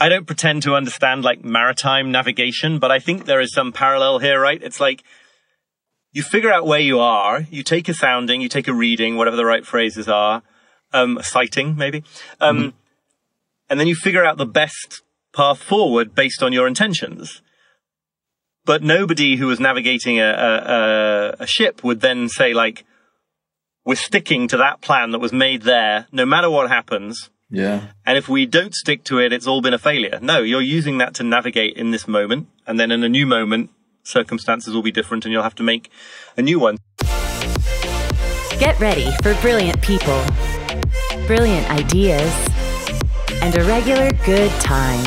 I don't pretend to understand like maritime navigation, but I think there is some parallel here, right? It's like you figure out where you are, you take a sounding, you take a reading, whatever the right phrases are, um, a sighting maybe, um, mm-hmm. and then you figure out the best path forward based on your intentions. But nobody who was navigating a, a, a ship would then say like, we're sticking to that plan that was made there, no matter what happens. Yeah. And if we don't stick to it, it's all been a failure. No, you're using that to navigate in this moment. And then in a new moment, circumstances will be different and you'll have to make a new one. Get ready for brilliant people, brilliant ideas, and a regular good time.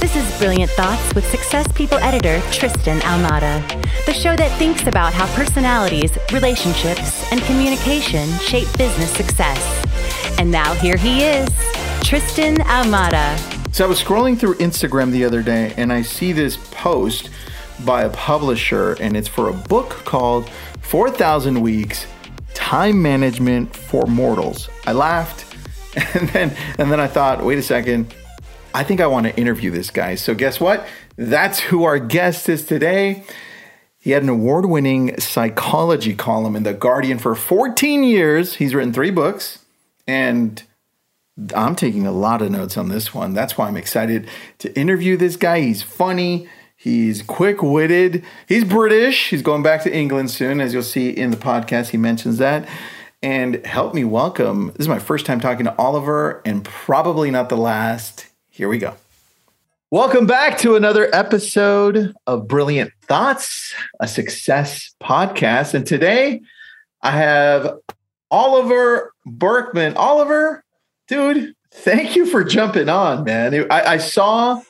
This is Brilliant Thoughts with Success People editor Tristan Ahumada, the show that thinks about how personalities, relationships, and communication shape business success. And now here he is, Tristan Ahumada. So I was scrolling through Instagram the other day and I see this post by a publisher and it's for a book called 4000 Weeks Time Management for Mortals. I laughed and then and then I thought, wait a second, I think I want to interview this guy. So guess what? That's who our guest is today. He had an award-winning psychology column in The Guardian for 14 years. He's written 3 books and I'm taking a lot of notes on this one. That's why I'm excited to interview this guy. He's funny, he's quick witted, he's British. He's going back to England soon, as you'll see in the podcast. He mentions that. And help me welcome. This is my first time talking to Oliver, and probably not the last. Here we go. Welcome back to another episode of Brilliant Thoughts, a success podcast. And today I have Oliver Burkeman. Oliver, dude, thank you for jumping on, man. I, I saw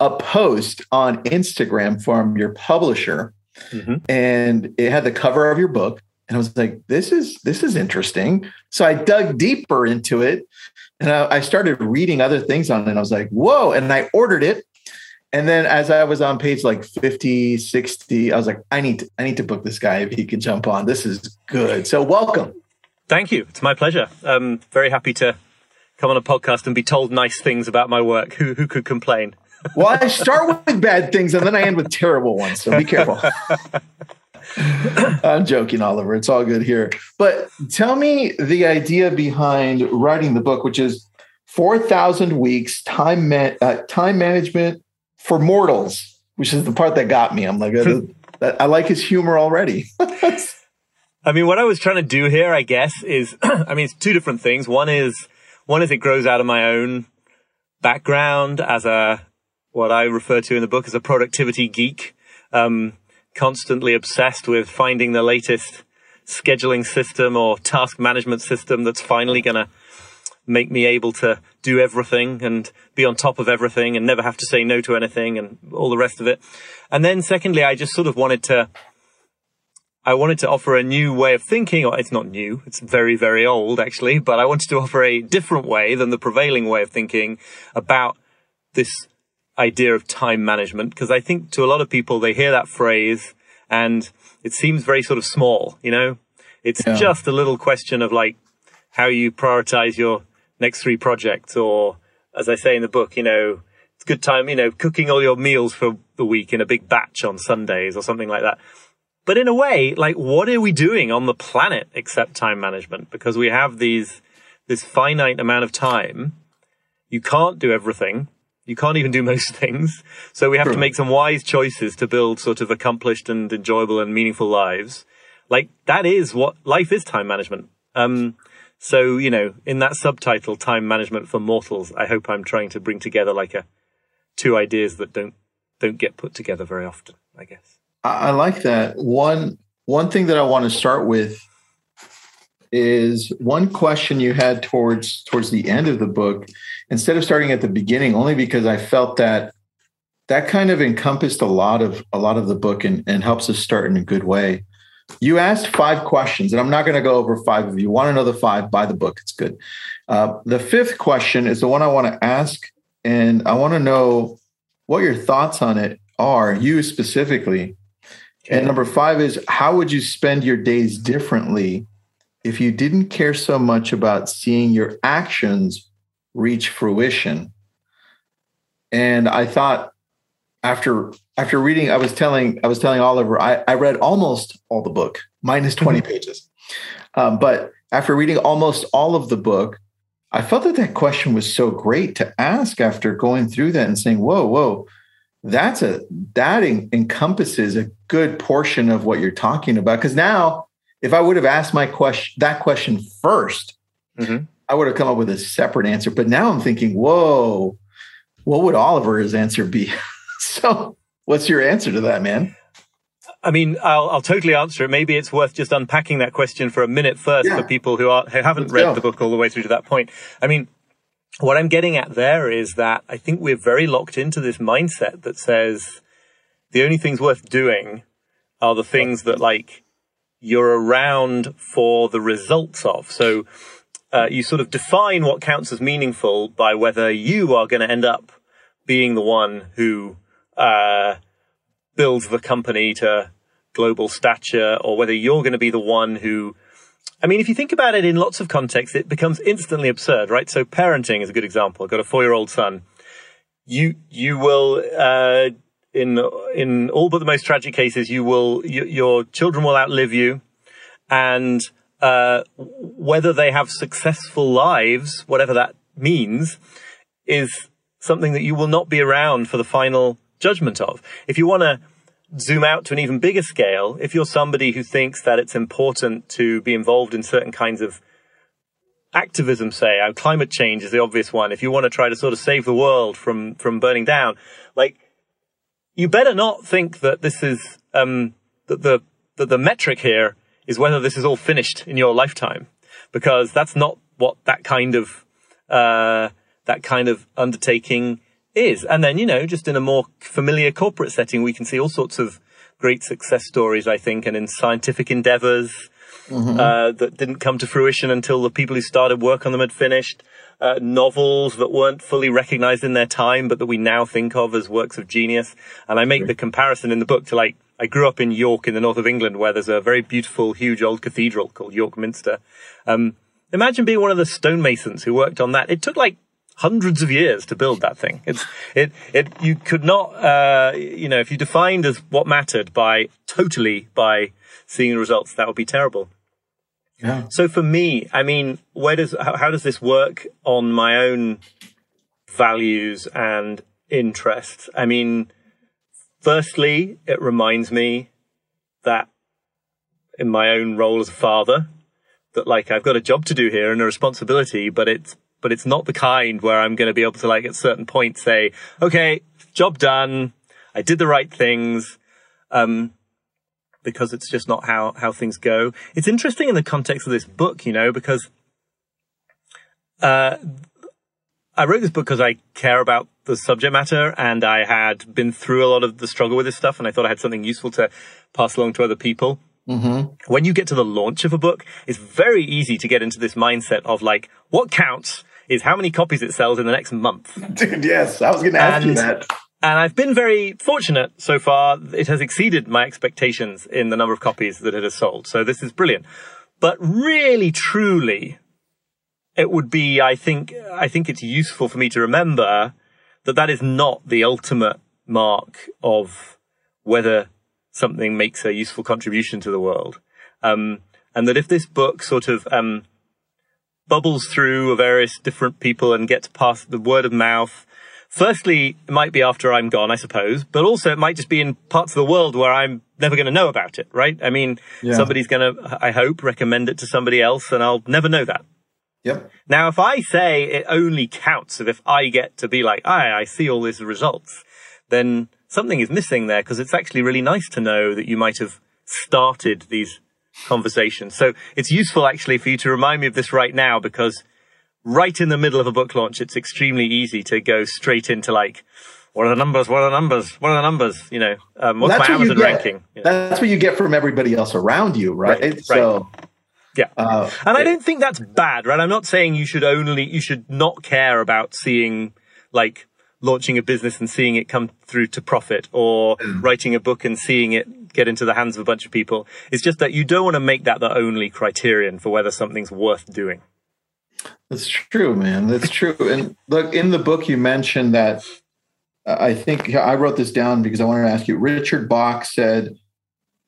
a post on Instagram from your publisher, mm-hmm. and it had the cover of your book. And I was like, this is this is interesting. So I dug deeper into it and I, I started reading other things on it. And I was like, whoa. And I ordered it. And then as I was on page like 50, 60, I was like, I need to, I need to book this guy if he can jump on. This is good. So welcome. Thank you. It's my pleasure. I'm very happy to come on a podcast and be told nice things about my work. Who who could complain? well, I start with bad things and then I end with terrible ones. So be careful. I'm joking, Oliver. It's all good here. But tell me the idea behind writing the book, which is 4,000 weeks time uh, time management for mortals, which is the part that got me. I'm like, I like his humor already. I mean, what I was trying to do here, I guess, is, I mean, it's two different things. One is, one is it grows out of my own background as a, what I refer to in the book as a productivity geek. Um, constantly obsessed with finding the latest scheduling system or task management system that's finally going to make me able to do everything and be on top of everything and never have to say no to anything and all the rest of it. And then secondly, I just sort of wanted to I wanted to offer a new way of thinking, or it's not new, it's very, very old actually, but I wanted to offer a different way than the prevailing way of thinking about this idea of time management. Because I think to a lot of people, they hear that phrase and it seems very sort of small, you know? It's yeah. just a little question of like how you prioritize your next three projects, or as I say in the book, you know, it's good time, you know, cooking all your meals for the week in a big batch on Sundays or something like that. But in a way, like, what are we doing on the planet except time management? Because we have these, this finite amount of time. You can't do everything. You can't even do most things. So we have to make some wise choices to build sort of accomplished and enjoyable and meaningful lives. Like that is what life is time management. Um, so, you know, in that subtitle, time management for mortals, I hope I'm trying to bring together like a two ideas that don't, don't get put together very often, I guess. I like that. One one thing that I want to start with is one question you had towards towards the end of the book instead of starting at the beginning only because I felt that that kind of encompassed a lot of a lot of the book and, and helps us start in a good way. You asked five questions, and I'm not going to go over five of you. Want to know the five? Buy the book; it's good. Uh, the fifth question is the one I want to ask, and I want to know what your thoughts on it are. You specifically, and number five is how would you spend your days differently if you didn't care so much about seeing your actions reach fruition? and I thought after after reading, I was telling I was telling Oliver I, I read almost all the book minus 20 mm-hmm. pages, um, but after reading almost all of the book, I felt that that question was so great to ask after going through that and saying, "Whoa, whoa." That's a that en- encompasses a good portion of what you're talking about. Because now, if I would have asked my question that question 1st mm-hmm. I would have come up with a separate answer. But now I'm thinking, whoa, what would Oliver's answer be? so, what's your answer to that, man? I mean, I'll, I'll, totally answer it. Maybe it's worth just unpacking that question for a minute first yeah. for people who, are, who haven't Let's read go. the book all the way through to that point. I mean, what I'm getting at there is that I think we're very locked into this mindset that says the only things worth doing are the things that like you're around for the results of. So uh, you sort of define what counts as meaningful by whether you are going to end up being the one who uh, builds the company to global stature, or whether you're going to be the one who. I mean, if you think about it in lots of contexts, it becomes instantly absurd, right? So parenting is a good example. I've got a four-year-old son. You you will uh, in in all but the most tragic cases, you will you, your children will outlive you, and uh, whether they have successful lives, whatever that means, is something that you will not be around for the final judgment of. If you want to zoom out to an even bigger scale, if you're somebody who thinks that it's important to be involved in certain kinds of activism, say, uh, climate change is the obvious one. If you want to try to sort of save the world from, from burning down, like, you better not think that this is, um, that the, that the metric here is whether this is all finished in your lifetime, because that's not what that kind of uh, that kind of undertaking is. And then you know, just in a more familiar corporate setting, we can see all sorts of great success stories, I think, and in scientific endeavors. Mm-hmm. Uh, that didn't come to fruition until the people who started work on them had finished. Uh, novels that weren't fully recognized in their time, but that we now think of as works of genius. And I make the comparison in the book to like I grew up in York in the north of England where there's a very beautiful, huge old cathedral called York Minster. Um, imagine being one of the stonemasons who worked on that. It took like hundreds of years to build that thing. It's, it, it, you could not, uh, you know, if you defined as what mattered by totally by seeing the results, that would be terrible. Yeah. So for me, I mean, where does, how, how does this work on my own values and interests? I mean, Firstly, it reminds me that in my own role as a father, that like I've got a job to do here and a responsibility, but it's but it's not the kind where I'm going to be able to like at certain points say, okay, job done, I did the right things, um, because it's just not how how things go. It's interesting in the context of this book, you know, because uh, I wrote this book because I care about the subject matter and I had been through a lot of the struggle with this stuff and I thought I had something useful to pass along to other people. Mm-hmm. When you get to the launch of a book, it's very easy to get into this mindset of like, what counts is how many copies it sells in the next month. Dude, yes, I was going to ask and, you that. And I've been very fortunate so far. It has exceeded my expectations in the number of copies that it has sold. So this is brilliant. But really, truly, it would be, I think, I think it's useful for me to remember that that is not the ultimate mark of whether something makes a useful contribution to the world. Um, and that if this book sort of, um, bubbles through various different people and gets past the word of mouth, firstly, it might be after I'm gone, I suppose, but also it might just be in parts of the world where I'm never going to know about it, right? I mean, yeah. somebody's going to, I hope, recommend it to somebody else and I'll never know that. Yep. Now, if I say it only counts if I get to be like, I, I see all these results, then something is missing there because it's actually really nice to know that you might have started these conversations. So it's useful actually for you to remind me of this right now because right in the middle of a book launch, it's extremely easy to go straight into like, what are the numbers? What are the numbers? What are the numbers? You know, um, what's well, my Amazon ranking? You know? That's what you get from everybody else around you, right? right so right. Yeah. Uh, and I don't think that's bad, right? I'm not saying you should only, you should not care about seeing like launching a business and seeing it come through to profit or mm. writing a book and seeing it get into the hands of a bunch of people. It's just that you don't want to make that the only criterion for whether something's worth doing. That's true, man. That's true. And look, in the book, you mentioned that I think I wrote this down because I wanted to ask you. Richard Bach said,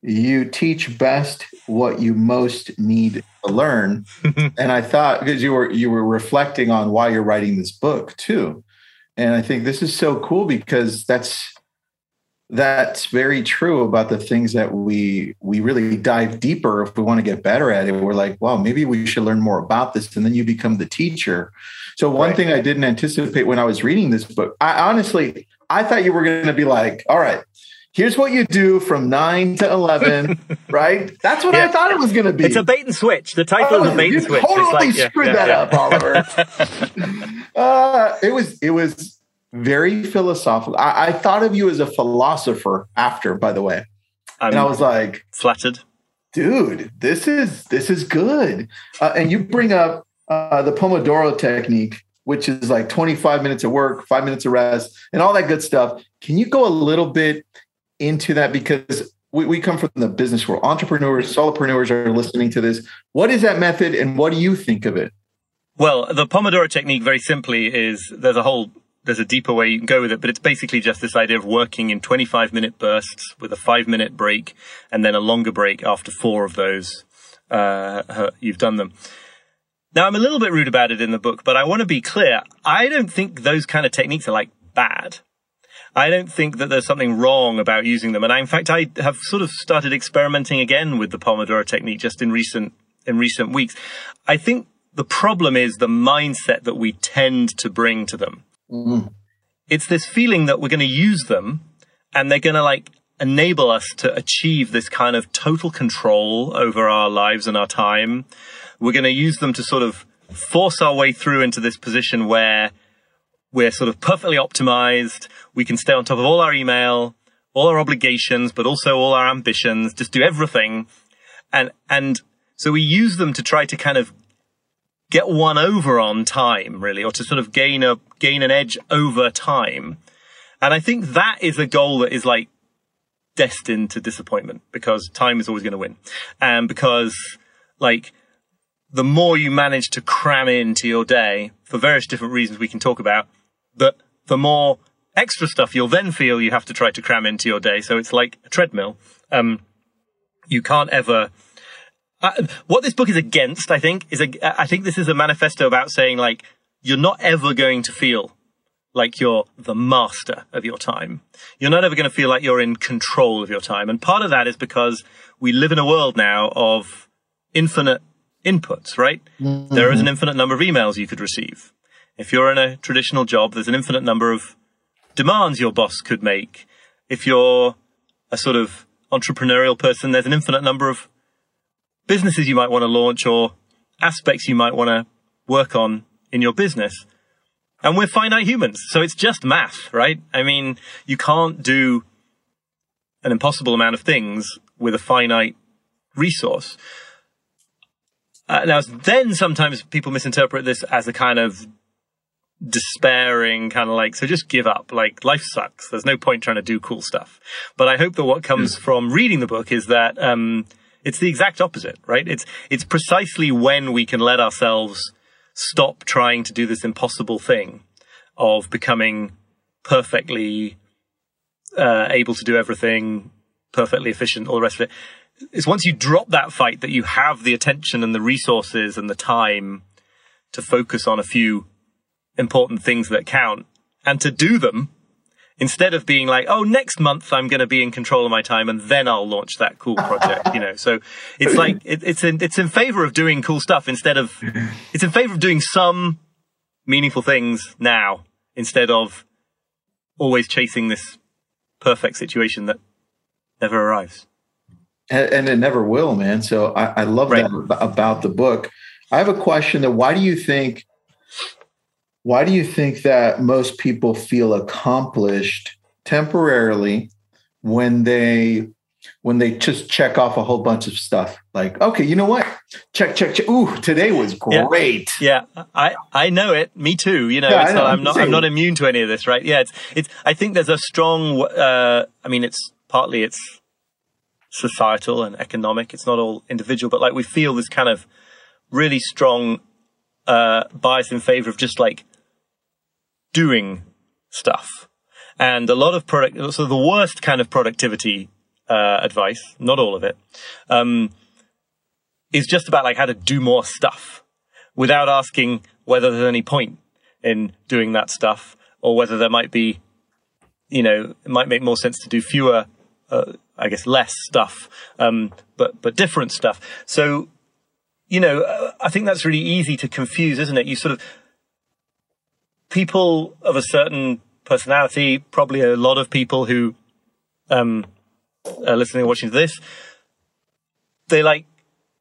"You teach best what you most need to learn," and I thought because you were you were reflecting on why you're writing this book too, and I think this is so cool because that's that's very true about the things that we we really dive deeper if we want to get better at it we're like well maybe we should learn more about this and then you become the teacher so one right. thing i didn't anticipate when i was reading this book i honestly i thought you were going to be like all right here's what you do from 9 to 11 right that's what yeah. i thought it was going to be it's a bait and switch the title oh, is a bait and switch totally like, screwed yeah, that yeah. up oliver uh, it was it was very philosophical. I, I, thought of you as a philosopher after, by the way, I'm and I was like flattered, dude. This is this is good. Uh, and you bring up uh, the Pomodoro technique, which is like 25 minutes of work, five minutes of rest, and all that good stuff. Can you go a little bit into that because we, we come from the business world. Entrepreneurs, solopreneurs are listening to this. What is that method, and what do you think of it? Well, the Pomodoro technique, very simply, is there's a whole there's a deeper way you can go with it, but it's basically just this idea of working in 25 minute bursts with a five minute break and then a longer break after four of those. Uh, you've done them. Now, I'm a little bit rude about it in the book, but I want to be clear. I don't think those kind of techniques are like bad. I don't think that there's something wrong about using them. And I, in fact, I have sort of started experimenting again with the Pomodoro technique just in recent, in recent weeks. I think the problem is the mindset that we tend to bring to them. Mm. It's this feeling that we're going to use them and they're going to like enable us to achieve this kind of total control over our lives and our time. We're going to use them to sort of force our way through into this position where we're sort of perfectly optimized. We can stay on top of all our email, all our obligations, but also all our ambitions, just do everything. And, and so we use them to try to kind of get one over on time, really, or to sort of gain a gain an edge over time. And I think that is a goal that is like destined to disappointment because time is always going to win. And because like the more you manage to cram into your day for various different reasons we can talk about, but the more extra stuff you'll then feel you have to try to cram into your day. So it's like a treadmill. Um, you can't ever uh, what this book is against, I think, is a, I think this is a manifesto about saying like, you're not ever going to feel like you're the master of your time. You're not ever going to feel like you're in control of your time. And part of that is because we live in a world now of infinite inputs, right? Mm-hmm. There is an infinite number of emails you could receive. If you're in a traditional job, there's an infinite number of demands your boss could make. If you're a sort of entrepreneurial person, there's an infinite number of businesses you might want to launch or aspects you might want to work on in your business. And we're finite humans. So it's just math, right? I mean, you can't do an impossible amount of things with a finite resource. Uh, now, then sometimes people misinterpret this as a kind of despairing kind of like, so just give up. Like life sucks. There's no point trying to do cool stuff. But I hope that what comes mm. from reading the book is that, um, it's the exact opposite, right? It's, it's precisely when we can let ourselves stop trying to do this impossible thing of becoming perfectly uh, able to do everything, perfectly efficient, all the rest of it. It's once you drop that fight that you have the attention and the resources and the time to focus on a few important things that count and to do them instead of being like, oh, next month I'm going to be in control of my time and then I'll launch that cool project, you know. So it's like it, it's in it's in favor of doing cool stuff instead of it's in favor of doing some meaningful things now instead of always chasing this perfect situation that never arrives. And, and it never will, man. So I, I love right. that about the book. I have a question that why do you think why do you think that most people feel accomplished temporarily when they when they just check off a whole bunch of stuff? Like okay you know what? Check check check. Ooh today was great yeah, yeah. i i know it. Me too you know, yeah, know. i'm not i'm not immune to any of this right? Yeah it's it's i think there's a strong uh i mean it's partly it's societal and economic. It's not all individual but like we feel this kind of really strong uh bias in favor of just like doing stuff. And a lot of product, so the worst kind of productivity uh, advice, not all of it, um, is just about like how to do more stuff without asking whether there's any point in doing that stuff or whether there might be, you know, it might make more sense to do fewer, uh, I guess, less stuff, um, but but different stuff. So, you know, uh, I think that's really easy to confuse, isn't it? You sort of people of a certain personality, probably a lot of people who um, are listening and watching to this, they like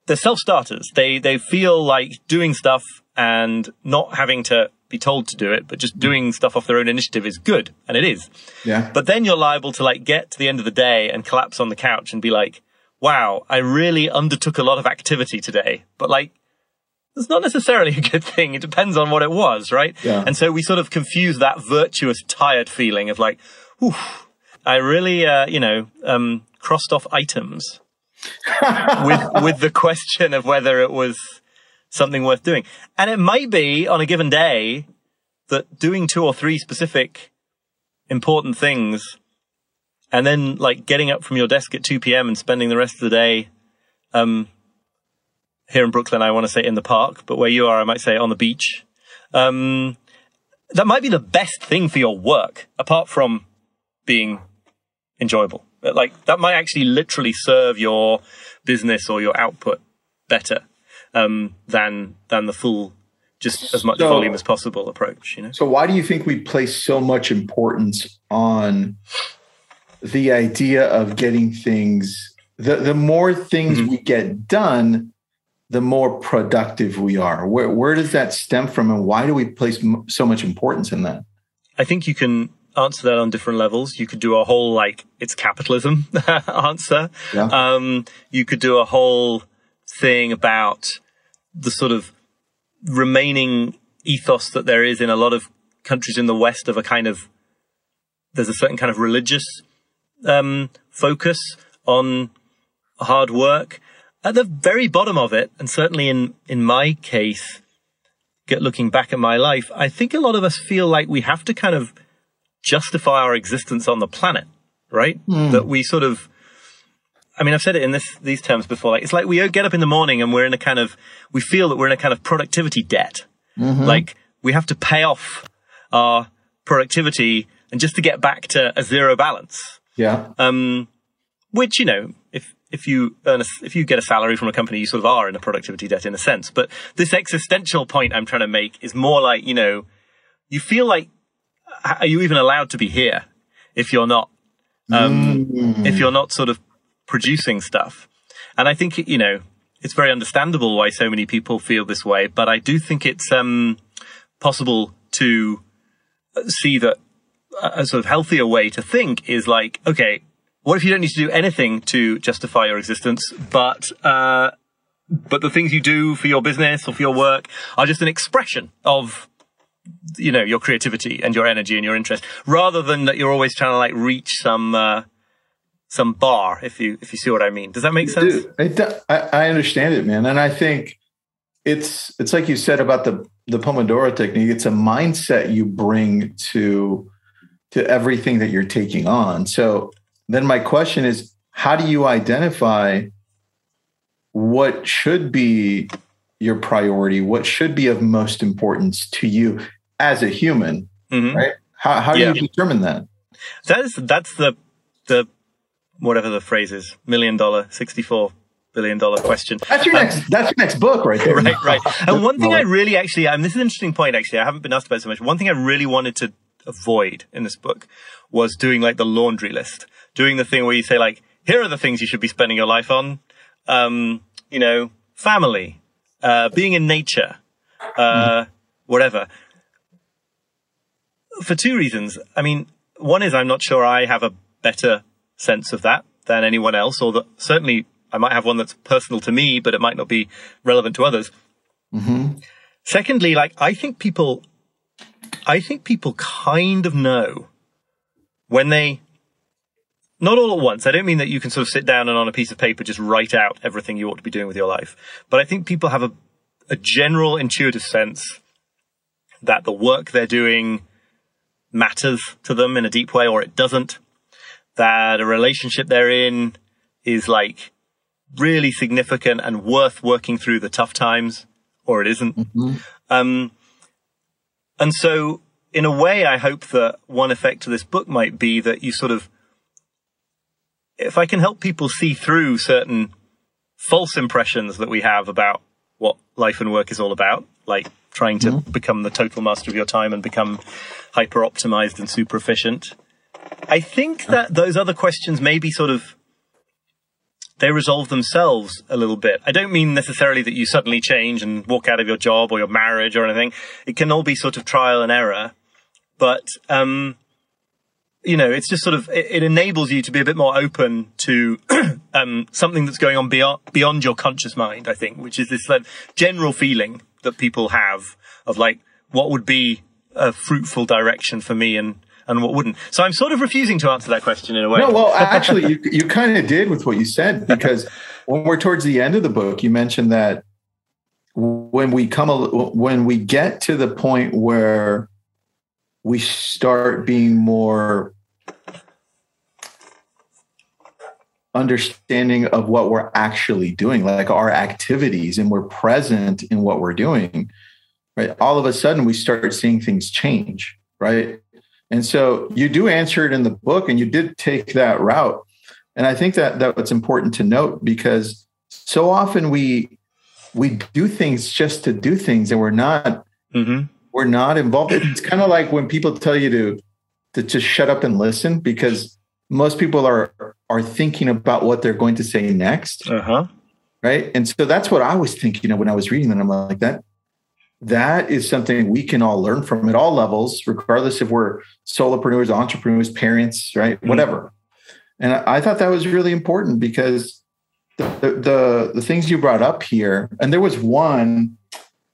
they're self starters. They they feel like doing stuff and not having to be told to do it, but just doing stuff off their own initiative is good, and it is. Yeah. But then you're liable to like get to the end of the day and collapse on the couch and be like, "Wow, I really undertook a lot of activity today." But like, it's not necessarily a good thing. It depends on what it was, right? Yeah. And so we sort of confuse that virtuous, tired feeling of like, "Whew, I really, uh, you know, um, crossed off items." with with the question of whether it was something worth doing. And it might be on a given day that doing two or three specific important things and then like getting up from your desk at 2 p.m. and spending the rest of the day, um, here in Brooklyn, I want to say in the park, but where you are, I might say on the beach. Um, that might be the best thing for your work apart from being enjoyable. Like that might actually literally serve your business or your output better um, than than the full just as much So- volume as possible approach. You know. So why do you think we place so much importance on the idea of getting things the, the more things Mhm. we get done, the more productive we are. Where where does that stem from and why do we place m- so much importance in that? I think you can answer that on different levels. You could do a whole like it's capitalism answer. Yeah. Um, you could do a whole thing about the sort of remaining ethos that there is in a lot of countries in the West of a kind of there's a certain kind of religious um, focus on hard work. At the very bottom of it, and certainly in in my case, get looking back at my life, I think a lot of us feel like we have to kind of justify our existence on the planet, right? That we sort of, I mean, I've said it in this, these terms before. Like, it's like we get up in the morning and we're in a kind of, we feel that we're in a kind of productivity debt. Like we have to pay off our productivity and just to get back to a zero balance. Yeah. Um, which, you know, if, if you earn a, if you get a salary from a company, you sort of are in a productivity debt in a sense. But this existential point I'm trying to make is more like, you know, you feel like, are you even allowed to be here if you're not, um, if you're not sort of producing stuff? And I think, you know, it's very understandable why so many people feel this way, but I do think it's, um, possible to see that a sort of healthier way to think is like, okay, what if you don't need to do anything to justify your existence, but uh, but the things you do for your business or for your work are just an expression of you know your creativity and your energy and your interest, rather than that you're always trying to like reach some uh, some bar. If you if you see what I mean, does that make sense? Dude, it, do- I, I understand it, man, and I think it's it's like you said about the the Pomodoro technique. It's a mindset you bring to to everything that you're taking on. So then my question is, how do you identify what should be your priority? What should be of most importance to you as a human? Mhm. Right? How how do Yeah. you determine that? That's that's the the whatever the phrase is, million dollar, sixty four billion dollar question. That's your Um, next. That's your next book, right there. right, right. And one thing I really actually, and this is an interesting point actually, I haven't been asked about it so much. One thing I really wanted to avoid in this book was doing like the laundry list, doing the thing where you say like, here are the things you should be spending your life on. Um, you know, family, uh, being in nature, uh, whatever. For two reasons. I mean, one is I'm not sure I have a better sense of that than anyone else, or that certainly I might have one that's personal to me, but it might not be relevant to others. Secondly, like I think people, I think people kind of know when they, not all at once. I don't mean that you can sort of sit down and on a piece of paper just write out everything you ought to be doing with your life, but I think people have a, a general intuitive sense that the work they're doing matters to them in a deep way or it doesn't. That a relationship they're in is like really significant and worth working through the tough times or it isn't. Mm-hmm. Um, and so in a way, I hope that one effect of this book might be that you sort of, if I can help people see through certain false impressions that we have about what life and work is all about, like trying to mm-hmm. become the total master of your time and become hyper optimized and super efficient. I think that those other questions maybe sort of they resolve themselves a little bit. I don't mean necessarily that you suddenly change and walk out of your job or your marriage or anything. It can all be sort of trial and error, but um, you know, it's just sort of it, it, enables you to be a bit more open to um, something that's going on beyond beyond your conscious mind. I think, which is this like, general feeling that people have of like what would be a fruitful direction for me and and what wouldn't. So I'm sort of refusing to answer that question in a way. No, well, actually, you you kind of did with what you said because when we're towards the end of the book, you mentioned that when we come when we get to the point where we start being more understanding of what we're actually doing like our activities and we're present in what we're doing right all of a sudden we start seeing things change right and so you do answer it in the book and you did take that route. And I think that that that's important to note because so often we we do things just to do things and we're not mm-hmm. we're not involved. It's kind of like when people tell you to to just shut up and listen because most people are are thinking about what they're going to say next. Uh-huh. Right. And so that's what I was thinking of when I was reading that. I'm like, that that is something we can all learn from at all levels, regardless if we're solopreneurs, entrepreneurs, parents, right? Mm-hmm. Whatever. And I, I, thought that was really important because the, the, the the things you brought up here, and there was one,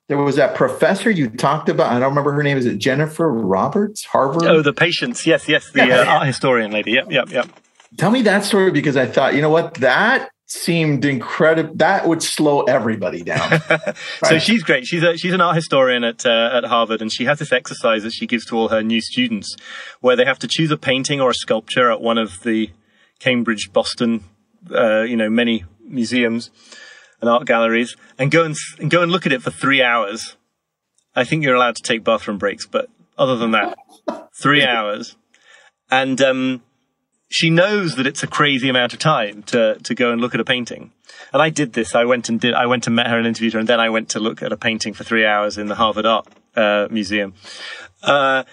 there was that professor you talked about. I don't remember her name. Is it Jennifer Roberts, Harvard? Oh, the patience. Yes, yes, the uh, art historian lady. Yep, yep, yep. Tell me that story because I thought, you know what, that seemed incredible. That would slow everybody down. right? so she's great. She's a, she's an art historian at uh, at Harvard, and she has this exercise that she gives to all her new students, where they have to choose a painting or a sculpture at one of the Cambridge, Boston, uh, you know, many museums and art galleries, and go and, and go and look at it for three hours. I think you're allowed to take bathroom breaks, but other than that, three hours. And um, she knows that it's a crazy amount of time to, to go and look at a painting. And I did this. I went and did, I went and met her and interviewed her. And then I went to look at a painting for three hours in the Harvard Art uh, Museum. Uh,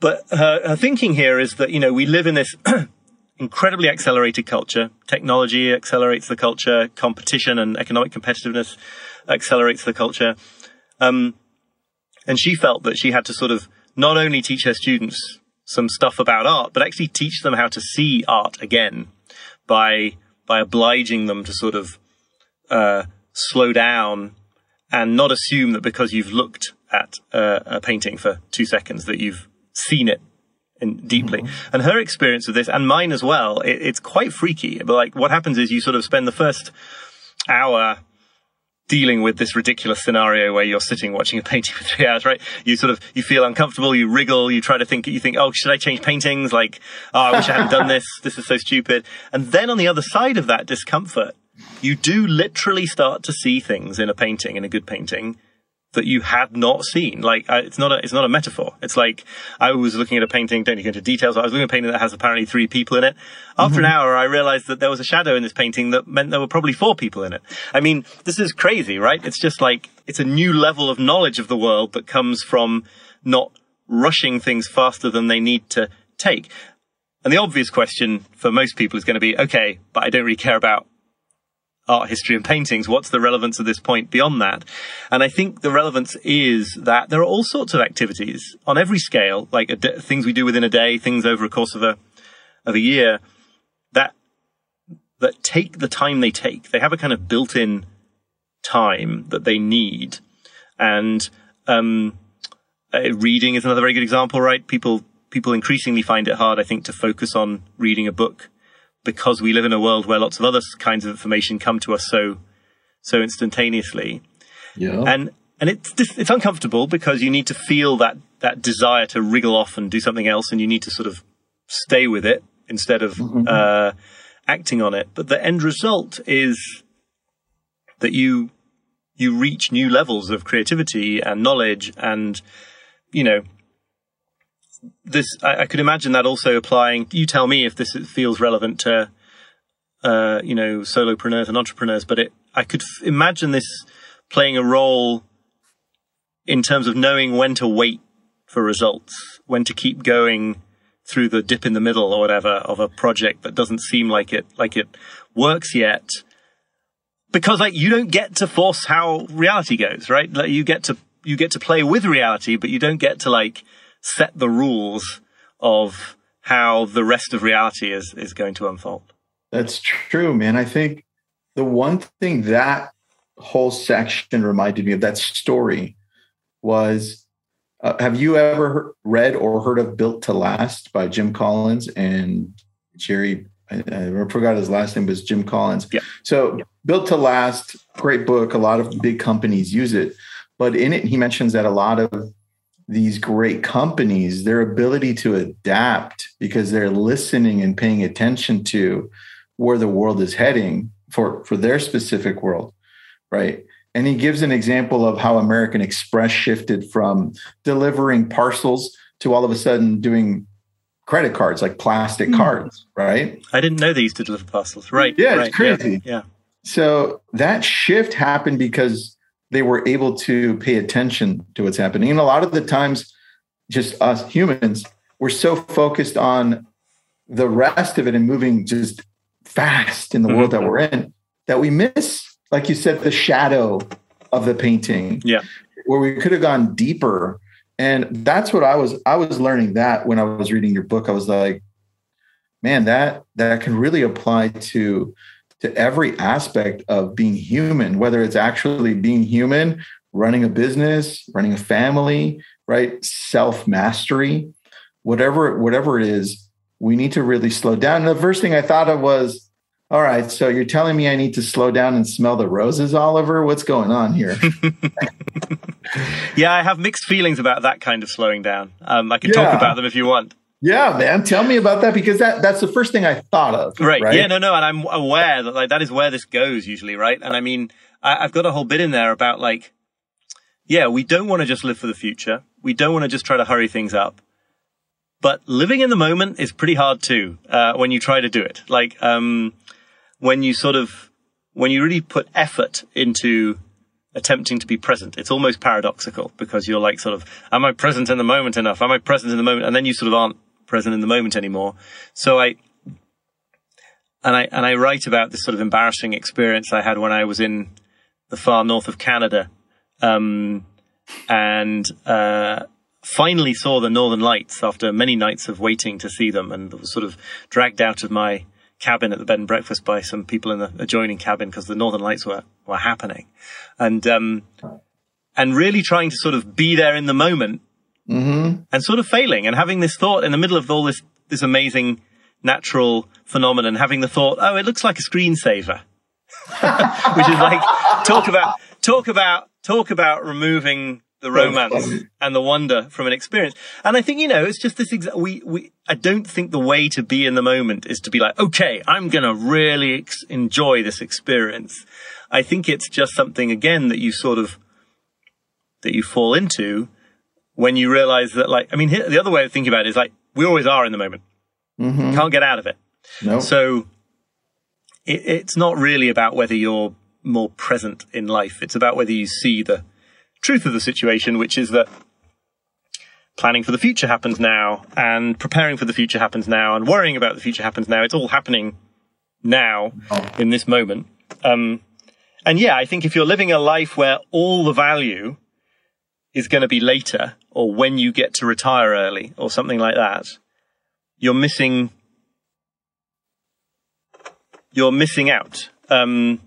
but her, her thinking here is that, you know, we live in this incredibly accelerated culture. Technology accelerates the culture. Competition and economic competitiveness accelerates the culture. Um, and she felt that she had to sort of not only teach her students some stuff about art, but actually teach them how to see art again by by obliging them to sort of uh, slow down and not assume that because you've looked at uh, a painting for two seconds that you've seen it in, deeply. Mm-hmm. And her experience with this, and mine as well, it, it's quite freaky. But like, what happens is you sort of spend the first hour dealing with this ridiculous scenario where you're sitting watching a painting for three hours, right? You sort of, you feel uncomfortable, you wriggle, you try to think, you think, oh, should I change paintings? Like, oh, I wish I hadn't done this. This is so stupid. And then on the other side of that discomfort, you do literally start to see things in a painting, in a good painting, that you had not seen. Like uh, it's not a it's not a metaphor. It's like I was looking at a painting. Don't go into details. I was looking at a painting that has apparently three people in it. After mm-hmm. an hour, I realized that there was a shadow in this painting that meant there were probably four people in it. I mean, this is crazy, right? It's just like it's a new level of knowledge of the world that comes from not rushing things faster than they need to take. And the obvious question for most people is going to be, okay, but I don't really care about art history and paintings. What's the relevance of this point beyond that? And I think the relevance is that there are all sorts of activities on every scale, like things we do within a day, things over a course of a of a year, that that take the time they take. They have a kind of built-in time that they need, and um, uh, reading is another very good example, right? People people increasingly find it hard, I think, to focus on reading a book because we live in a world where lots of other kinds of information come to us so so instantaneously. Yeah. And and it's it's uncomfortable because you need to feel that that desire to wriggle off and do something else, and you need to sort of stay with it instead of mm-hmm. uh, acting on it. But the end result is that you you reach new levels of creativity and knowledge, and you know this. I, I could imagine that also applying. You tell me if this feels relevant to uh, you know solopreneurs and entrepreneurs, but it I could f- imagine this playing a role in terms of knowing when to wait for results, when to keep going through the dip in the middle or whatever of a project that doesn't seem like it like it works yet because like you don't get to force how reality goes right like you get to you get to play with reality but you don't get to like set the rules of how the rest of reality is is going to unfold that's true man i think the one thing that whole section reminded me of that story was uh, have you ever read or heard of Built to Last by Jim Collins and Jerry? I, I forgot his last name was Jim Collins. Yeah. So yeah. Built to Last, great book. A lot of big companies use it, but in it he mentions that a lot of these great companies, their ability to adapt because they're listening and paying attention to where the world is heading for for their specific world, right? And he gives an example of how American Express shifted from delivering parcels to all of a sudden doing credit cards, like plastic mm. cards, right? I didn't know they used to deliver parcels. Right. Yeah, right, it's crazy. Yeah, yeah. So that shift happened because they were able to pay attention to what's happening. And a lot of the times, just us humans, we're so focused on the rest of it and moving just fast in the mm-hmm. world that we're in that we miss like you said, the shadow of the painting. Yeah. Where we could have gone deeper. And that's what I was I was learning that when I was reading your book. I was like, man, that that can really apply to to every aspect of being human, whether it's actually being human, running a business, running a family, right? Self-mastery, whatever, whatever it is, we need to really slow down. And the first thing I thought of was all right, so you're telling me I need to slow down and smell the roses, Oliver? What's going on here? yeah, I have mixed feelings about that kind of slowing down. Um, I can yeah. talk about them if you want. Yeah, man, tell me about that because that that's the first thing I thought of. Right. right? Yeah. No. No. And I'm aware that like that is where this goes usually, right? And I mean, I, I've got a whole bit in there about like, yeah, we don't want to just live for the future. We don't want to just try to hurry things up. But living in the moment is pretty hard too uh, when you try to do it. Like, um, when you sort of, when you really put effort into attempting to be present, it's almost paradoxical because you're like sort of, am I present in the moment enough? Am I present in the moment? And then you sort of aren't present in the moment anymore. So I, and I, and I write about this sort of embarrassing experience I had when I was in the far north of Canada. Um, and, uh, finally saw the northern lights after many nights of waiting to see them and was sort of dragged out of my cabin at the bed and breakfast by some people in the adjoining cabin because the northern lights were, were happening. And, um, and really trying to sort of be there in the moment mm-hmm. and sort of failing and having this thought in the middle of all this, this amazing natural phenomenon, having the thought, oh, it looks like a screensaver, which is like, talk about, talk about, talk about removing the romance and the wonder from an experience. And I think, you know, it's just this, exa- we, we, I don't think the way to be in the moment is to be like, okay, I'm going to really ex- enjoy this experience. I think it's just something again that you sort of, that you fall into when you realize that like, I mean, here, the other way of thinking about it is like, we always are in the moment. Mm-hmm. Can't get out of it. No. So it, it's not really about whether you're more present in life. It's about whether you see the, truth of the situation, which is that planning for the future happens now and preparing for the future happens now and worrying about the future happens now. It's all happening now in this moment. Um, and yeah, I think if you're living a life where all the value is going to be later or when you get to retire early or something like that, you're missing, you're missing out. Um,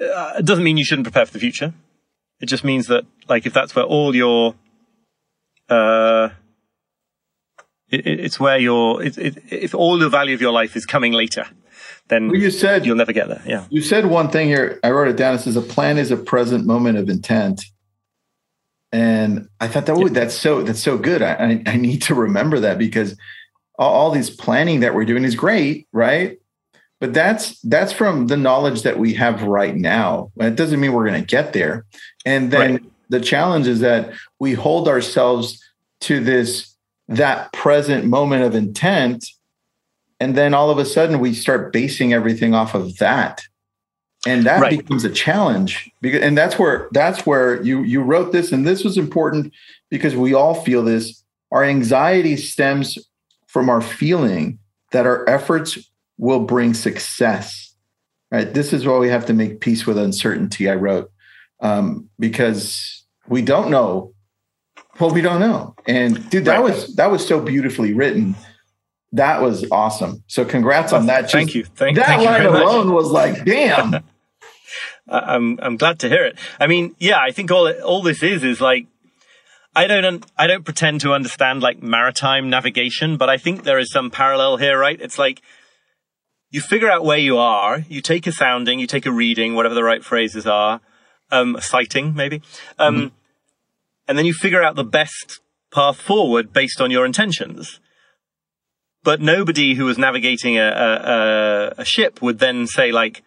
uh, it doesn't mean you shouldn't prepare for the future. It just means that, like, if that's where all your, uh, it, it's where your, it, it, if all the value of your life is coming later, then Well, you said you'll never get there. Yeah. You said one thing here. I wrote it down. It says a plan is a present moment of intent. And I thought that would that's so that's so good. I, I, need to remember that because all, all this planning that we're doing is great, right? But that's that's from the knowledge that we have right now. It doesn't mean we're going to get there. And then Right. the challenge is that we hold ourselves to this that present moment of intent and then all of a sudden we start basing everything off of that and that Right. becomes a challenge because and that's where that's where you you wrote this and this was important because we all feel this our anxiety stems from our feeling that our efforts will bring success right this is why we have to make peace with uncertainty i wrote um, because we don't know well we don't know and dude that Right. was that was so beautifully written that was awesome so congrats on that Thank Just- you. Thank, that thank you line much. alone was like damn I'm I'm glad to hear it. I mean, yeah, I think all all this is is like I don't un- I don't pretend to understand like maritime navigation, but I think there is some parallel here, right? It's like you figure out where you are, you take a sounding, you take a reading, whatever the right phrases are, um, a sighting maybe, um, and then you figure out the best path forward based on your intentions. But nobody who was navigating a, a, a ship would then say like,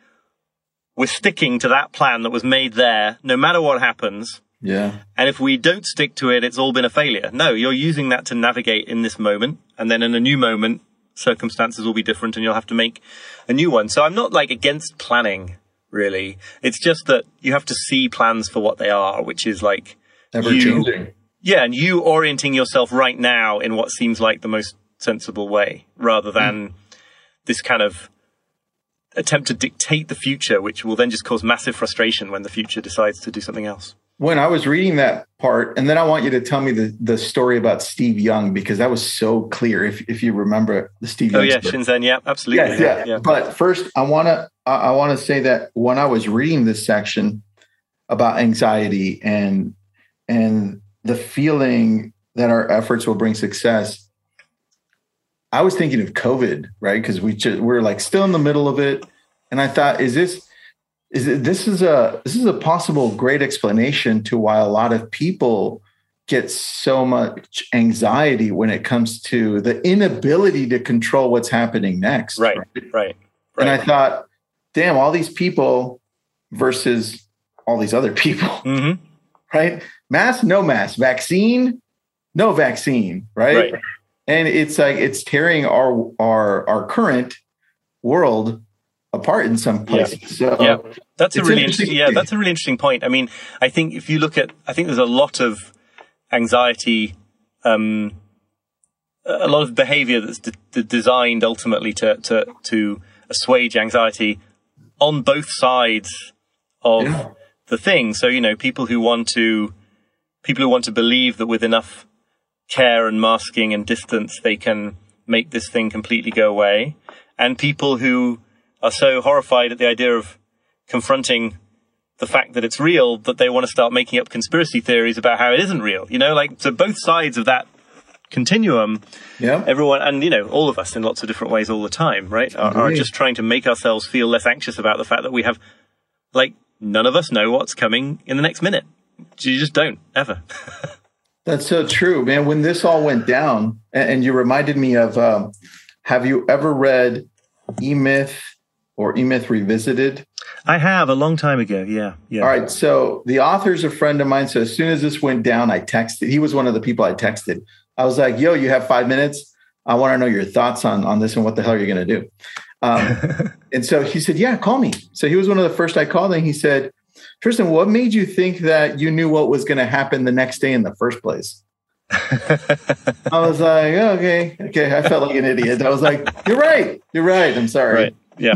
we're sticking to that plan that was made there, no matter what happens. yeah And if we don't stick to it, it's all been a failure. No, you're using that to navigate in this moment. And then in a new moment, circumstances will be different and you'll have to make a new one. So I'm not like against planning, really. It's just that you have to see plans for what they are, which is like, ever changing yeah, and you orienting yourself right now in what seems like the most sensible way rather than mm. this kind of attempt to dictate the future, which will then just cause massive frustration when the future decides to do something else. when I was reading that part, and then I want you to tell me the, the story about Steve Young because that was so clear. If if you remember the Steve Oh Young yeah, story. Shinzen, yeah, absolutely. Yes, yeah. But first, I want to I, I want to say that when I was reading this section about anxiety and and the feeling that our efforts will bring success, I was thinking of COVID, right? Because we just, we're like still in the middle of it, and I thought, is this is it, this is a this is a possible great explanation to why a lot of people get so much anxiety when it comes to the inability to control what's happening next. Right, right, And I thought, damn, all these people versus all these other people, hmm right? Mask, no mask. Vaccine, no vaccine, right? Right. And it's like it's tearing our our our current world apart in some places. So Yeah. That's a really interesting. interesting. Yeah, that's a really interesting point. I mean, I think if you look at, I think there's a lot of anxiety, um, a lot of behavior that's de- de- designed ultimately to to to assuage anxiety on both sides of Yeah. the thing. So you know, people who want to people who want to believe that with enough care and masking and distance they can make this thing completely go away, and people who are so horrified at the idea of confronting the fact that it's real that they want to start making up conspiracy theories about how it isn't real. You know, like so both sides of that continuum yeah. everyone and you know all of us in lots of different ways all the time right are, are just trying to make ourselves feel less anxious about the fact that we have like none of us know what's coming in the next minute you just don't ever That's so true, man. When this all went down, and, you reminded me of, um, have you ever read E Myth or E Myth Revisited? i have a long time ago yeah yeah All right. So the author's a friend of mine. So as soon as this went down, I texted. He was one of the people I texted. I was like, "Yo, you have five minutes. I want to know your thoughts on on this and what the hell are you're going to do." Um, and so he said, "Yeah, call me." So he was one of the first I called, and he said, "Tristan, what made you think that you knew what was going to happen the next day in the first place?" I was like, "Okay, okay." I felt like an idiot. I was like, "You're right. You're right. I'm sorry." right yeah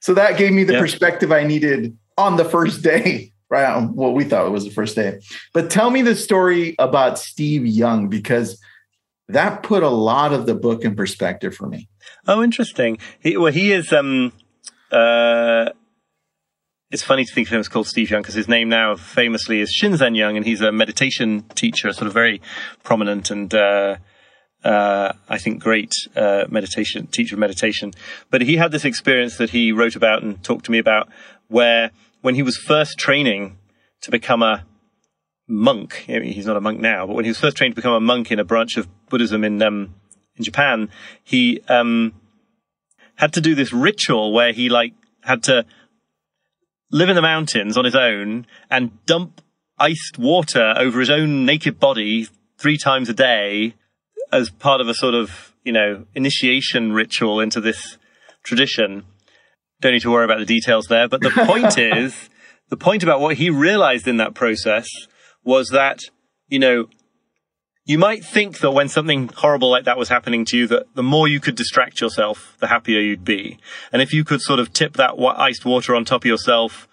So that gave me the Yeah. perspective I needed on the first day, right? On what we thought it was the first day. But tell me the story about Steve Young because that put a lot of the book in perspective for me. oh interesting he, well he is um uh it's funny to think of him as called Steve Young because his name now famously is Shinzen Young, and he's a meditation teacher, sort of very prominent and uh, uh, I think, great uh, meditation teacher of meditation. But he had this experience that he wrote about and talked to me about, where when he was first training to become a monk, he's not a monk now, but when he was first trained to become a monk in a branch of Buddhism in um, in Japan, he um, had to do this ritual where he like had to live in the mountains on his own and dump iced water over his own naked body three times a day as part of a sort of, you know, initiation ritual into this tradition. Don't need to worry about the details there, but the point is, the point about what he realized in that process was that, you know, you might think that when something horrible like that was happening to you, that the more you could distract yourself, the happier you'd be. And if you could sort of tip that iced water on top of yourself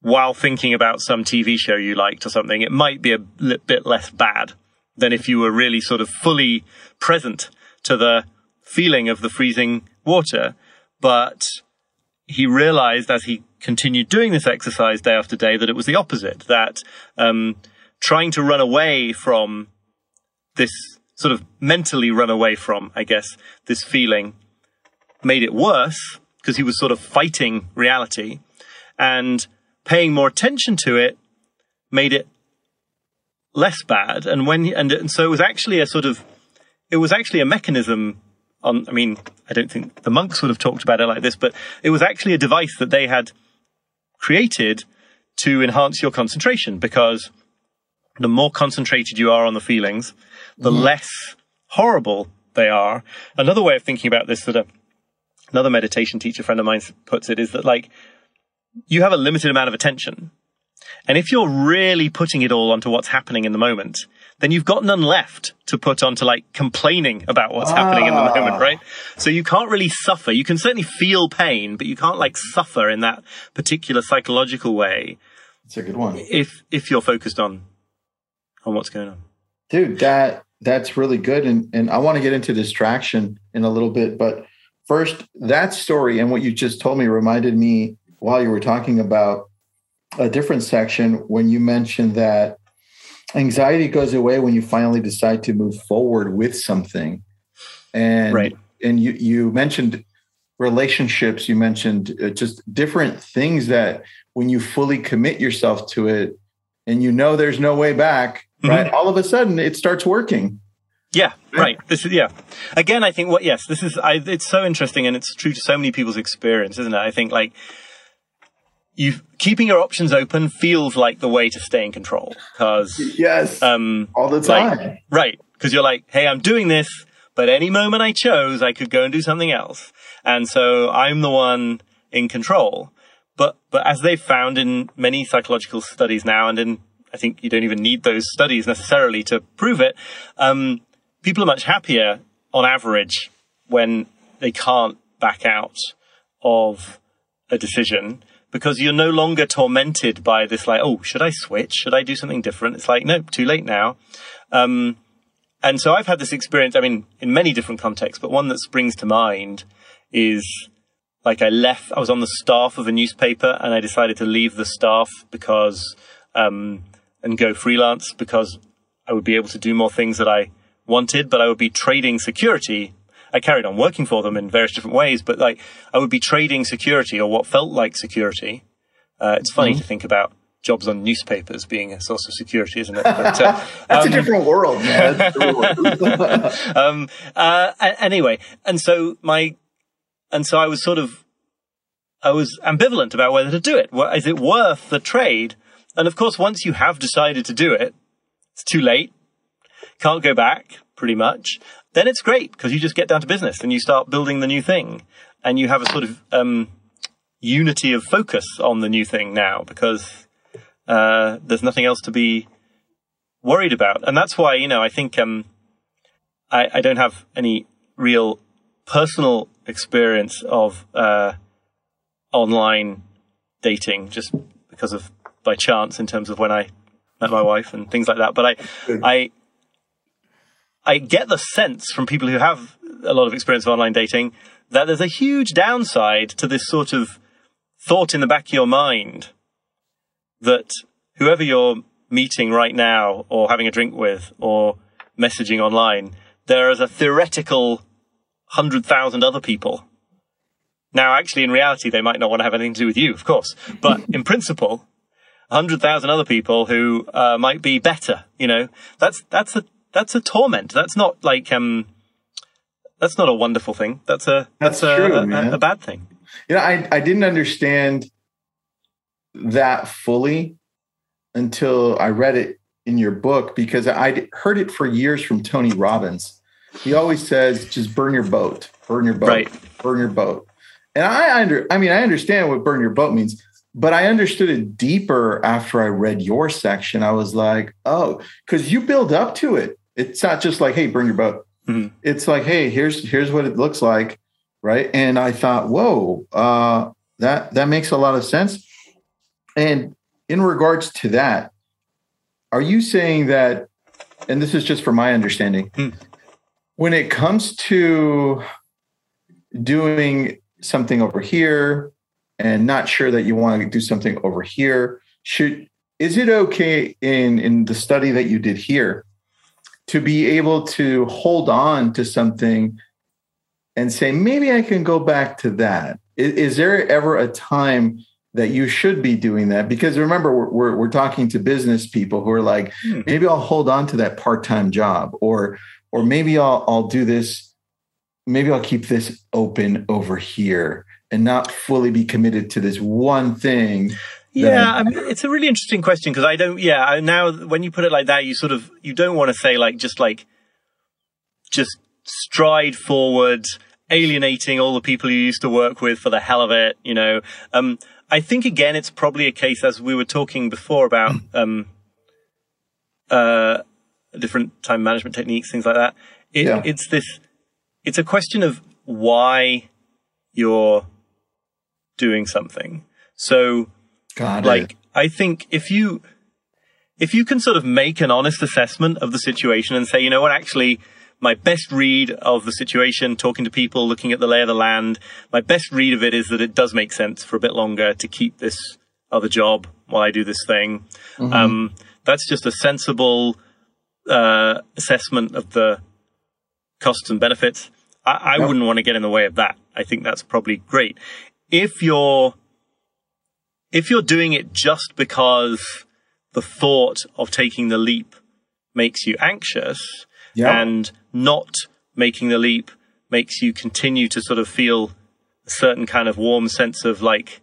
while thinking about some TV show you liked or something, it might be a bit less bad than if you were really sort of fully present to the feeling of the freezing water. But he realized as he continued doing this exercise day after day that it was the opposite, that, um, trying to run away from this sort of mentally run away from, I guess, this feeling made it worse because he was sort of fighting reality and paying more attention to it made it less bad. And when, and, and so it was actually a sort of, it was actually a mechanism on, I mean, I don't think the monks would have talked about it like this, but it was actually a device that they had created to enhance your concentration because the more concentrated you are on the feelings, the mm. less horrible they are. Another way of thinking about this that a, another meditation teacher friend of mine puts it is that like you have a limited amount of attention. And if you're really putting it all onto what's happening in the moment, then you've got none left to put onto like complaining about what's ah. happening in the moment, right? So you can't really suffer. You can certainly feel pain, but you can't like suffer in that particular psychological way. It's a good one. If if you're focused on on what's going on. Dude, that that's really good. And and I want to get into distraction in a little bit, but first, that story and what you just told me reminded me while you were talking about a different section when you mentioned that anxiety goes away when you finally decide to move forward with something. And right. and you you mentioned relationships, you mentioned uh, just different things that when you fully commit yourself to it and you know there's no way back, mm-hmm. right? All of a sudden it starts working. Yeah, right. This is yeah. Again, I think what yes, this is. I, it's so interesting, and it's true to so many people's experience, isn't it? I think like you keeping your options open feels like the way to stay in control because yes, um, all the time, like, right? Because you're like, hey, I'm doing this, but any moment I chose, I could go and do something else, and so I'm the one in control. But but as they've found in many psychological studies now, and in I think you don't even need those studies necessarily to prove it. Um, people are much happier on average when they can't back out of a decision because you're no longer tormented by this like, oh, should I switch? Should I do something different? It's like, no, too late now. Um, and so I've had this experience, I mean, in many different contexts, but one that springs to mind is like I left, I was on the staff of a newspaper and I decided to leave the staff because, um, and go freelance because I would be able to do more things that I wanted, but I would be trading security. I carried on working for them in various different ways, but like I would be trading security or what felt like security. Uh, it's funny mm-hmm. to think about jobs on newspapers being a source of security, isn't it? But, uh, That's um, a different world, man. um, uh, anyway, and so my, and so I was sort of, I was ambivalent about whether to do it. Is it worth the trade? And of course, once you have decided to do it, it's too late. Can't go back, pretty much. Then it's great because you just get down to business and you start building the new thing and you have a sort of, um, unity of focus on the new thing now because, uh, there's nothing else to be worried about. And that's why, you know, I think, um, I, I don't have any real personal experience of, uh, online dating just because of by chance in terms of when I met my wife and things like that. But I, I, I get the sense from people who have a lot of experience of online dating that there's a huge downside to this sort of thought in the back of your mind that whoever you're meeting right now or having a drink with or messaging online, there is a theoretical hundred thousand other people. Now, actually, in reality, they might not want to have anything to do with you, of course, but in principle, hundred thousand other people who uh, might be better. You know, that's that's a that's a torment. That's not like um, that's not a wonderful thing. That's a that's, That's a, true, a, man. a bad thing. You know, I, I didn't understand that fully until I read it in your book because I'd heard it for years from Tony Robbins. He always says, just burn your boat, burn your boat, Right. burn your boat. And I under I mean, I understand what burn your boat means, but I understood it deeper after I read your section. I was like, oh, because you build up to it. It's not just like, hey, burn your boat. Mhm. It's like, hey, here's here's what it looks like right and i thought whoa uh, that that makes a lot of sense and in regards to that are you saying that and this is just for my understanding Hmm. when it comes to doing something over here and not sure that you want to do something over here. Should is it okay in in the study that you did here to be able to hold on to something and say maybe i can go back to that. Is, is there ever a time that you should be doing that? Because remember we're, we're, we're talking to business people who are like Hmm. maybe i'll hold on to that part-time job or or maybe i'll i'll do this maybe i'll keep this open over here and not fully be committed to this one thing Yeah, I mean, it's a really interesting question because I don't. Yeah, I, now when you put it like that, you sort of you don't want to say like just like just stride forward, alienating all the people you used to work with for the hell of it. You know, um, I think again, it's probably a case as we were talking before about um, uh, different time management techniques, things like that. It, Yeah. It's this. It's a question of why you're doing something. So God, like i think if you if you can sort of make an honest assessment of the situation and say you know what? Actually my best read of the situation talking to people looking at the lay of the land my best read of it is that it does make sense for a bit longer to keep this other job while i do this thing. Um, that's just a sensible uh, assessment of the costs and benefits. I, I Yep. wouldn't want to get in the way of that. I think that's probably great if you're if you're doing it just because the thought of taking the leap makes you anxious Yeah. and not making the leap makes you continue to sort of feel a certain kind of warm sense of like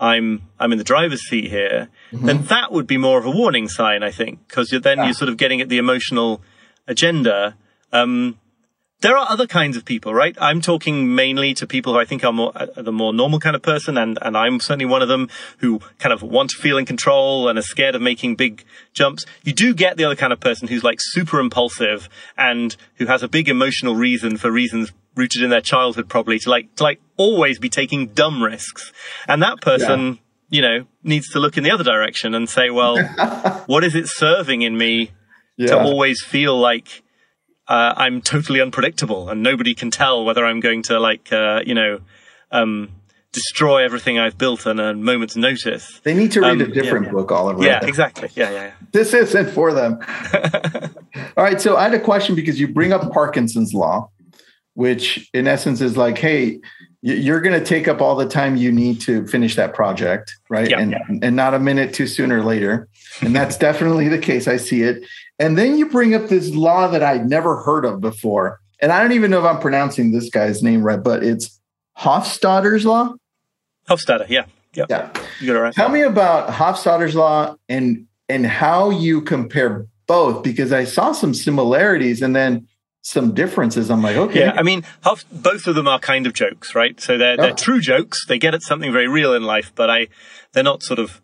I'm I'm in the driver's seat here, then that would be more of a warning sign, I think, because then you're sort of getting at the emotional agenda. Um, there are other kinds of people, right? I'm talking mainly to people who I think are more uh, the more normal kind of person, and and I'm certainly one of them who kind of want to feel in control and are scared of making big jumps. You do get the other kind of person who's like super impulsive and who has a big emotional reason for reasons rooted in their childhood, probably to like to like always be taking dumb risks, and that person. You know, needs to look in the other direction and say, well, what is it serving in me to always feel like uh, I'm totally unpredictable and nobody can tell whether I'm going to like uh, you know um, destroy everything I've built on a moment's notice. they need to read um, a different yeah. book, Oliver. Yeah, exactly. Yeah, yeah, yeah. this isn't for them. All right. So I had a question because you bring up Parkinson's law, which in essence is like, hey, you're going to take up all the time you need to finish that project, right? Yeah. and and not a minute too sooner or later. And that's definitely the case. I see it. And then you bring up this law that I'd never heard of before. And I don't even know if I'm pronouncing this guy's name right, but it's Hofstadter's law. Hofstadter. Yeah, yeah. Yeah. You got it right. Tell me about Hofstadter's law and and how you compare both because I saw some similarities and then some differences. I'm like, okay, Yeah, I mean, Hof, both of them are kind of jokes, right? So they're they're Oh. true jokes. They get at something very real in life, but I they're not sort of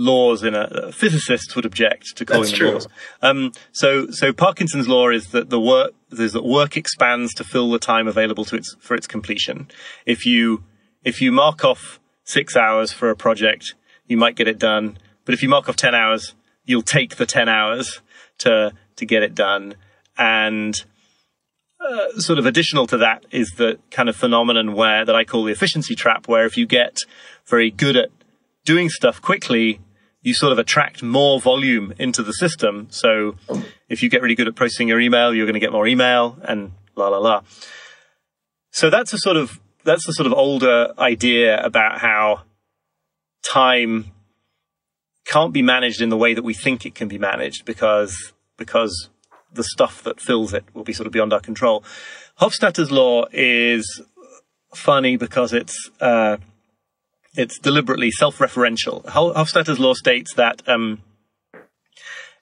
laws in a, a physicist would object to calling That's them true. laws. Um, so so Parkinson's law is that the work is that work expands to fill the time available to its for its completion. If you if you mark off six hours for a project, you might get it done. But if you mark off ten hours, you'll take the ten hours to to get it done. And uh, sort of additional to that is the kind of phenomenon where that I call the efficiency trap, where if you get very good at doing stuff quickly, you sort of attract more volume into the system. So if you get really good at processing your email, you're going to get more email and la la la. So that's a sort of that's the sort of older idea about how time can't be managed in the way that we think it can be managed because because the stuff that fills it will be sort of beyond our control. Hofstadter's law is funny because it's uh, it's deliberately self-referential. Hofstadter's law states that um,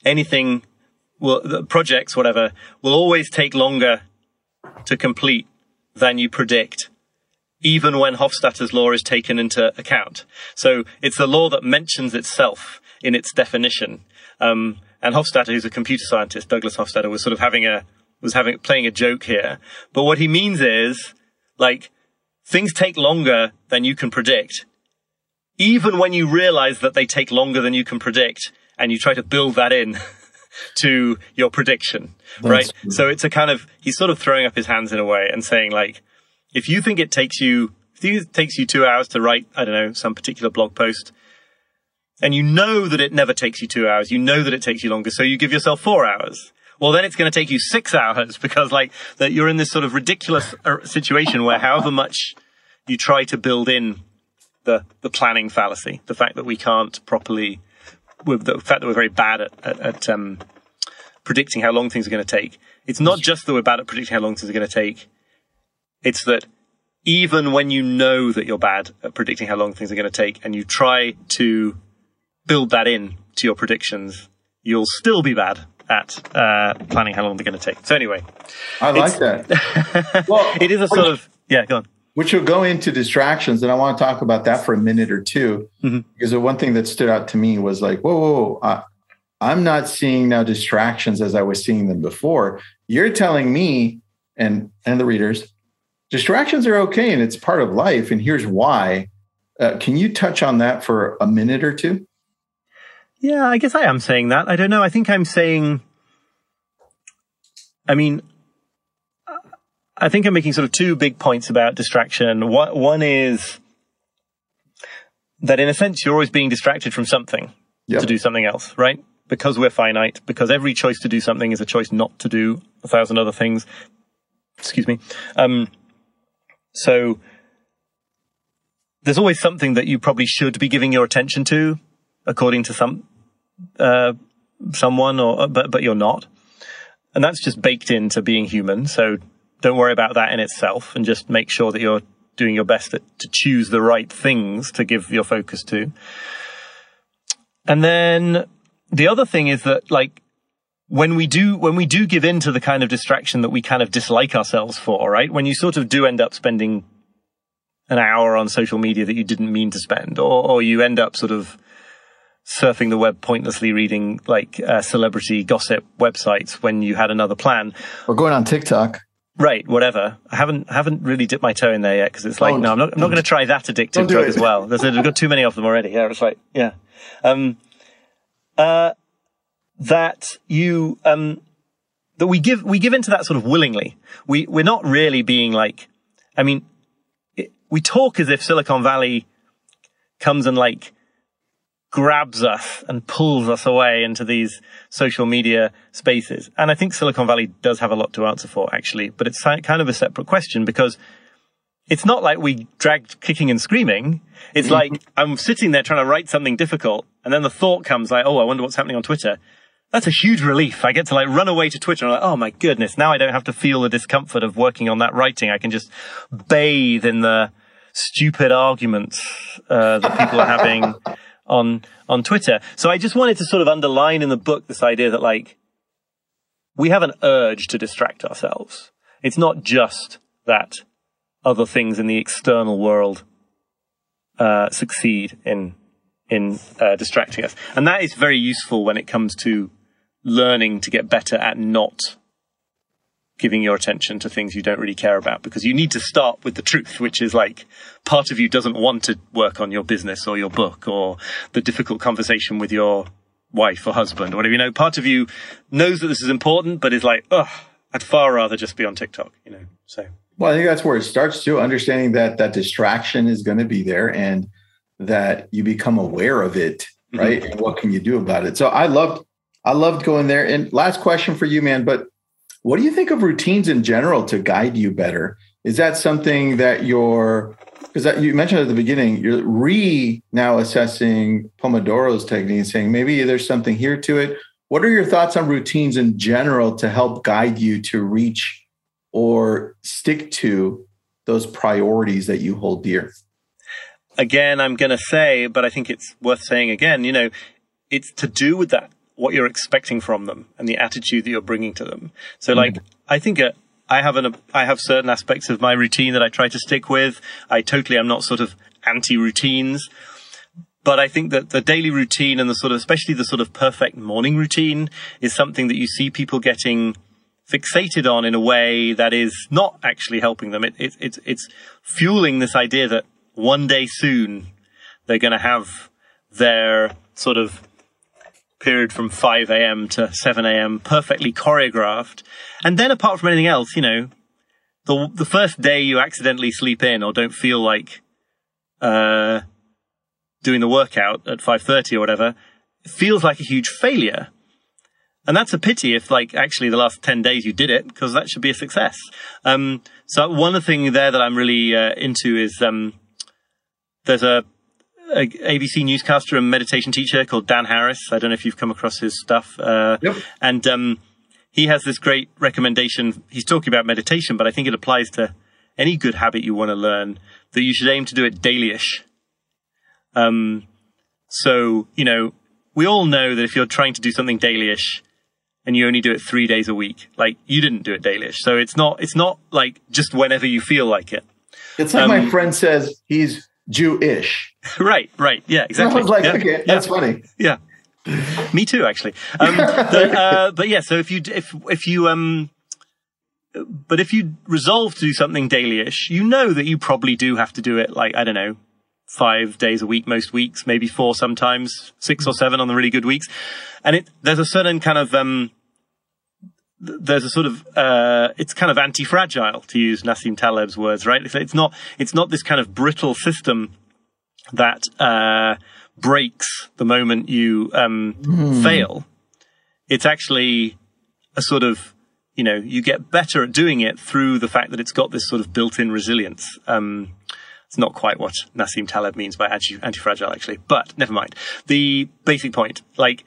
anything, projects, whatever, will always take longer to complete than you predict, even when Hofstadter's law is taken into account. So it's the law that mentions itself in its definition. Um, and Hofstadter, who's a computer scientist, Douglas Hofstadter, was sort of having a was having playing a joke here. But what he means is like things take longer than you can predict, even when you realize that they take longer than you can predict and you try to build that in to your prediction, That's right? True. So it's a kind of, he's sort of throwing up his hands in a way and saying like, if you think it takes you, if it takes you two hours to write, I don't know, some particular blog post, and you know that it never takes you two hours, you know that it takes you longer, so you give yourself four hours. Well, then it's going to take you six hours because like that you're in this sort of ridiculous uh, situation where however much you try to build in the the planning fallacy, the fact that we can't properly, with the fact that we're very bad at, at, at um, predicting how long things are going to take. It's not just that we're bad at predicting how long things are going to take. It's that even when you know that you're bad at predicting how long things are going to take and you try to build that in to your predictions, you'll still be bad at uh, planning how long they're going to take. So anyway, I like that. well, it is a sort of yeah. Go on which will go into distractions. And I want to talk about that for a minute or 2 mm-hmm. because the one thing that stood out to me was like, whoa, whoa, whoa uh, I'm not seeing now distractions as I was seeing them before. You're telling me and and the readers, distractions are okay and it's part of life. And here's why. Uh, can you touch on that for a minute or two? Yeah, I guess I am saying that. I don't know. I think I'm saying. I mean, I think I'm making sort of two big points about distraction. One is that in a sense, you're always being distracted from something yep. to do something else, right? Because we're finite, because every choice to do something is a choice not to do a thousand other things. Excuse me. Um, so there's always something that you probably should be giving your attention to, according to some uh, someone, or but but you're not, and that's just baked into being human. So don't worry about that in itself and just make sure that you're doing your best to, to choose the right things to give your focus to. And then the other thing is that like when we do when we do give in to the kind of distraction that we kind of dislike ourselves for, right? When you sort of do end up spending an hour on social media that you didn't mean to spend, or, or you end up sort of surfing the web pointlessly reading like uh, celebrity gossip websites when you had another plan, or going on TikTok. Right, whatever. I haven't haven't really dipped my toe in there yet because it's like, don't, no, I'm not. I'm not going to try that addictive drug as well. There's, I've got too many of them already. Yeah, it's like, yeah, um, uh, that you um, that we give we give into that sort of willingly. We we're not really being like, I mean, it, we talk as if Silicon Valley comes and like grabs us and pulls us away into these social media spaces. And I think Silicon Valley does have a lot to answer for, actually, but it's kind of a separate question because it's not like we dragged kicking and screaming. It's mm-hmm. like I'm sitting there trying to write something difficult, and then the thought comes like, oh, I wonder what's happening on Twitter. That's a huge relief. I get to like run away to Twitter and I'm like, oh my goodness, now I don't have to feel the discomfort of working on that writing. I can just bathe in the stupid arguments uh, that people are having on on Twitter. So I just wanted to sort of underline in the book this idea that like we have an urge to distract ourselves. It's not just that other things in the external world uh, succeed in in uh, distracting us, and that is very useful when it comes to learning to get better at not giving your attention to things you don't really care about because you need to start with the truth, which is like part of you doesn't want to work on your business or your book or the difficult conversation with your wife or husband or whatever. You know, part of you knows that this is important, but is like, oh, I'd far rather just be on TikTok, you know, so. Well, I think that's where it starts too, understanding that that distraction is going to be there and that you become aware of it mm-hmm. right? And what can you do about it? So I loved, I loved going there. And last question for you, man. But what do you think of routines in general to guide you better? Is that something that you're because you mentioned at the beginning you're re now assessing Pomodoro's technique and saying maybe there's something here to it. What are your thoughts on routines in general to help guide you to reach or stick to those priorities that you hold dear? Again, I'm going to say, but I think it's worth saying again, you know, it's to do with that, what you're expecting from them and the attitude that you're bringing to them. So, like, mm-hmm. I think a, I have an I have certain aspects of my routine that I try to stick with. I totally am not sort of anti routines. But I think that the daily routine and the sort of, especially the sort of perfect morning routine is something that you see people getting fixated on in a way that is not actually helping them. It, it, it's, it's fueling this idea that one day soon they're going to have their sort of period from 5 a.m. to 7 a.m. perfectly choreographed. And then apart from anything else, you know, the, the first day you accidentally sleep in or don't feel like, uh, doing the workout at 5.30 or whatever, feels like a huge failure. And that's a pity if like actually the last 10 days you did it because that should be a success. Um, so one of the thing there that I'm really uh, into is, um, there's a a ABC newscaster and meditation teacher called Dan Harris. I don't know if you've come across his stuff. Uh, yep. And um, he has this great recommendation. He's talking about meditation, but I think it applies to any good habit you want to learn that you should aim to do it dailyish. Um, so, you know, we all know that if you're trying to do something dailyish and you only do it three days a week, like you didn't do it dailyish. So it's not, it's not like just whenever you feel like it. It's like um, my friend says he's Jewish. Right, right. Yeah, exactly. Like, yeah. okay, that's yeah. funny. Yeah. Me too, actually. Um, but, uh, but yeah, so if you, if, if you, um, but if you resolve to do something dailyish, you know that you probably do have to do it like, I don't know, five days a week, most weeks, maybe four sometimes, six or seven on the really good weeks. And it, there's a certain kind of, um, there's a sort of uh, it's kind of anti-fragile to use Nassim Taleb's words, right? It's, it's not it's not this kind of brittle system that uh, breaks the moment you um, mm. fail. It's actually a sort of you know you get better at doing it through the fact that it's got this sort of built-in resilience. Um, it's not quite what Nassim Taleb means by anti- anti-fragile, actually, but never mind. The basic point, like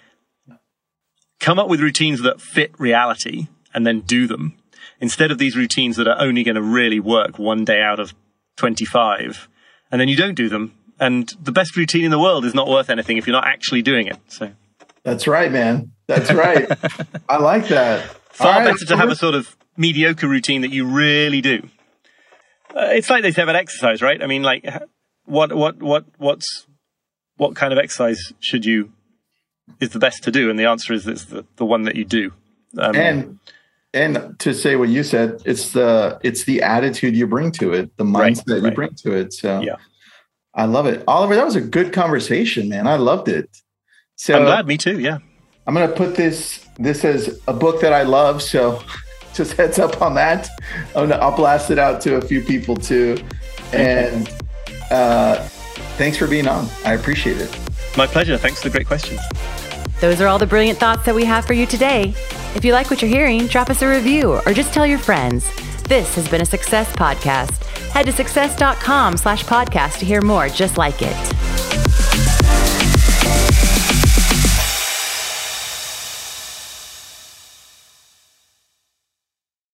come up with routines that fit reality and then do them instead of these routines that are only going to really work one day out of 25 and then you don't do them and the best routine in the world is not worth anything if you're not actually doing it so. That's right man. That's right. I like that. Far right. better to have a sort of mediocre routine that you really do. Uh, it's like they say about exercise right? I mean like what what what what's what kind of exercise should you is the best to do? And the answer is it's the, the one that you do. Um, and and to say what you said, it's the it's the attitude you bring to it, the mindset right, right. you bring to it. So yeah. I love it. Oliver, that was a good conversation, man. I loved it. So I'm glad, me too, yeah. I'm gonna put this this as a book that I love, so just heads up on that. I'm gonna I'll blast it out to a few people too. And uh thanks for being on. I appreciate it. My pleasure. Thanks for the great questions. Those are all the brilliant thoughts that we have for you today. If you like what you're hearing, drop us a review or just tell your friends. This has been a Success Podcast. Head to success.com slash podcast to hear more just like it.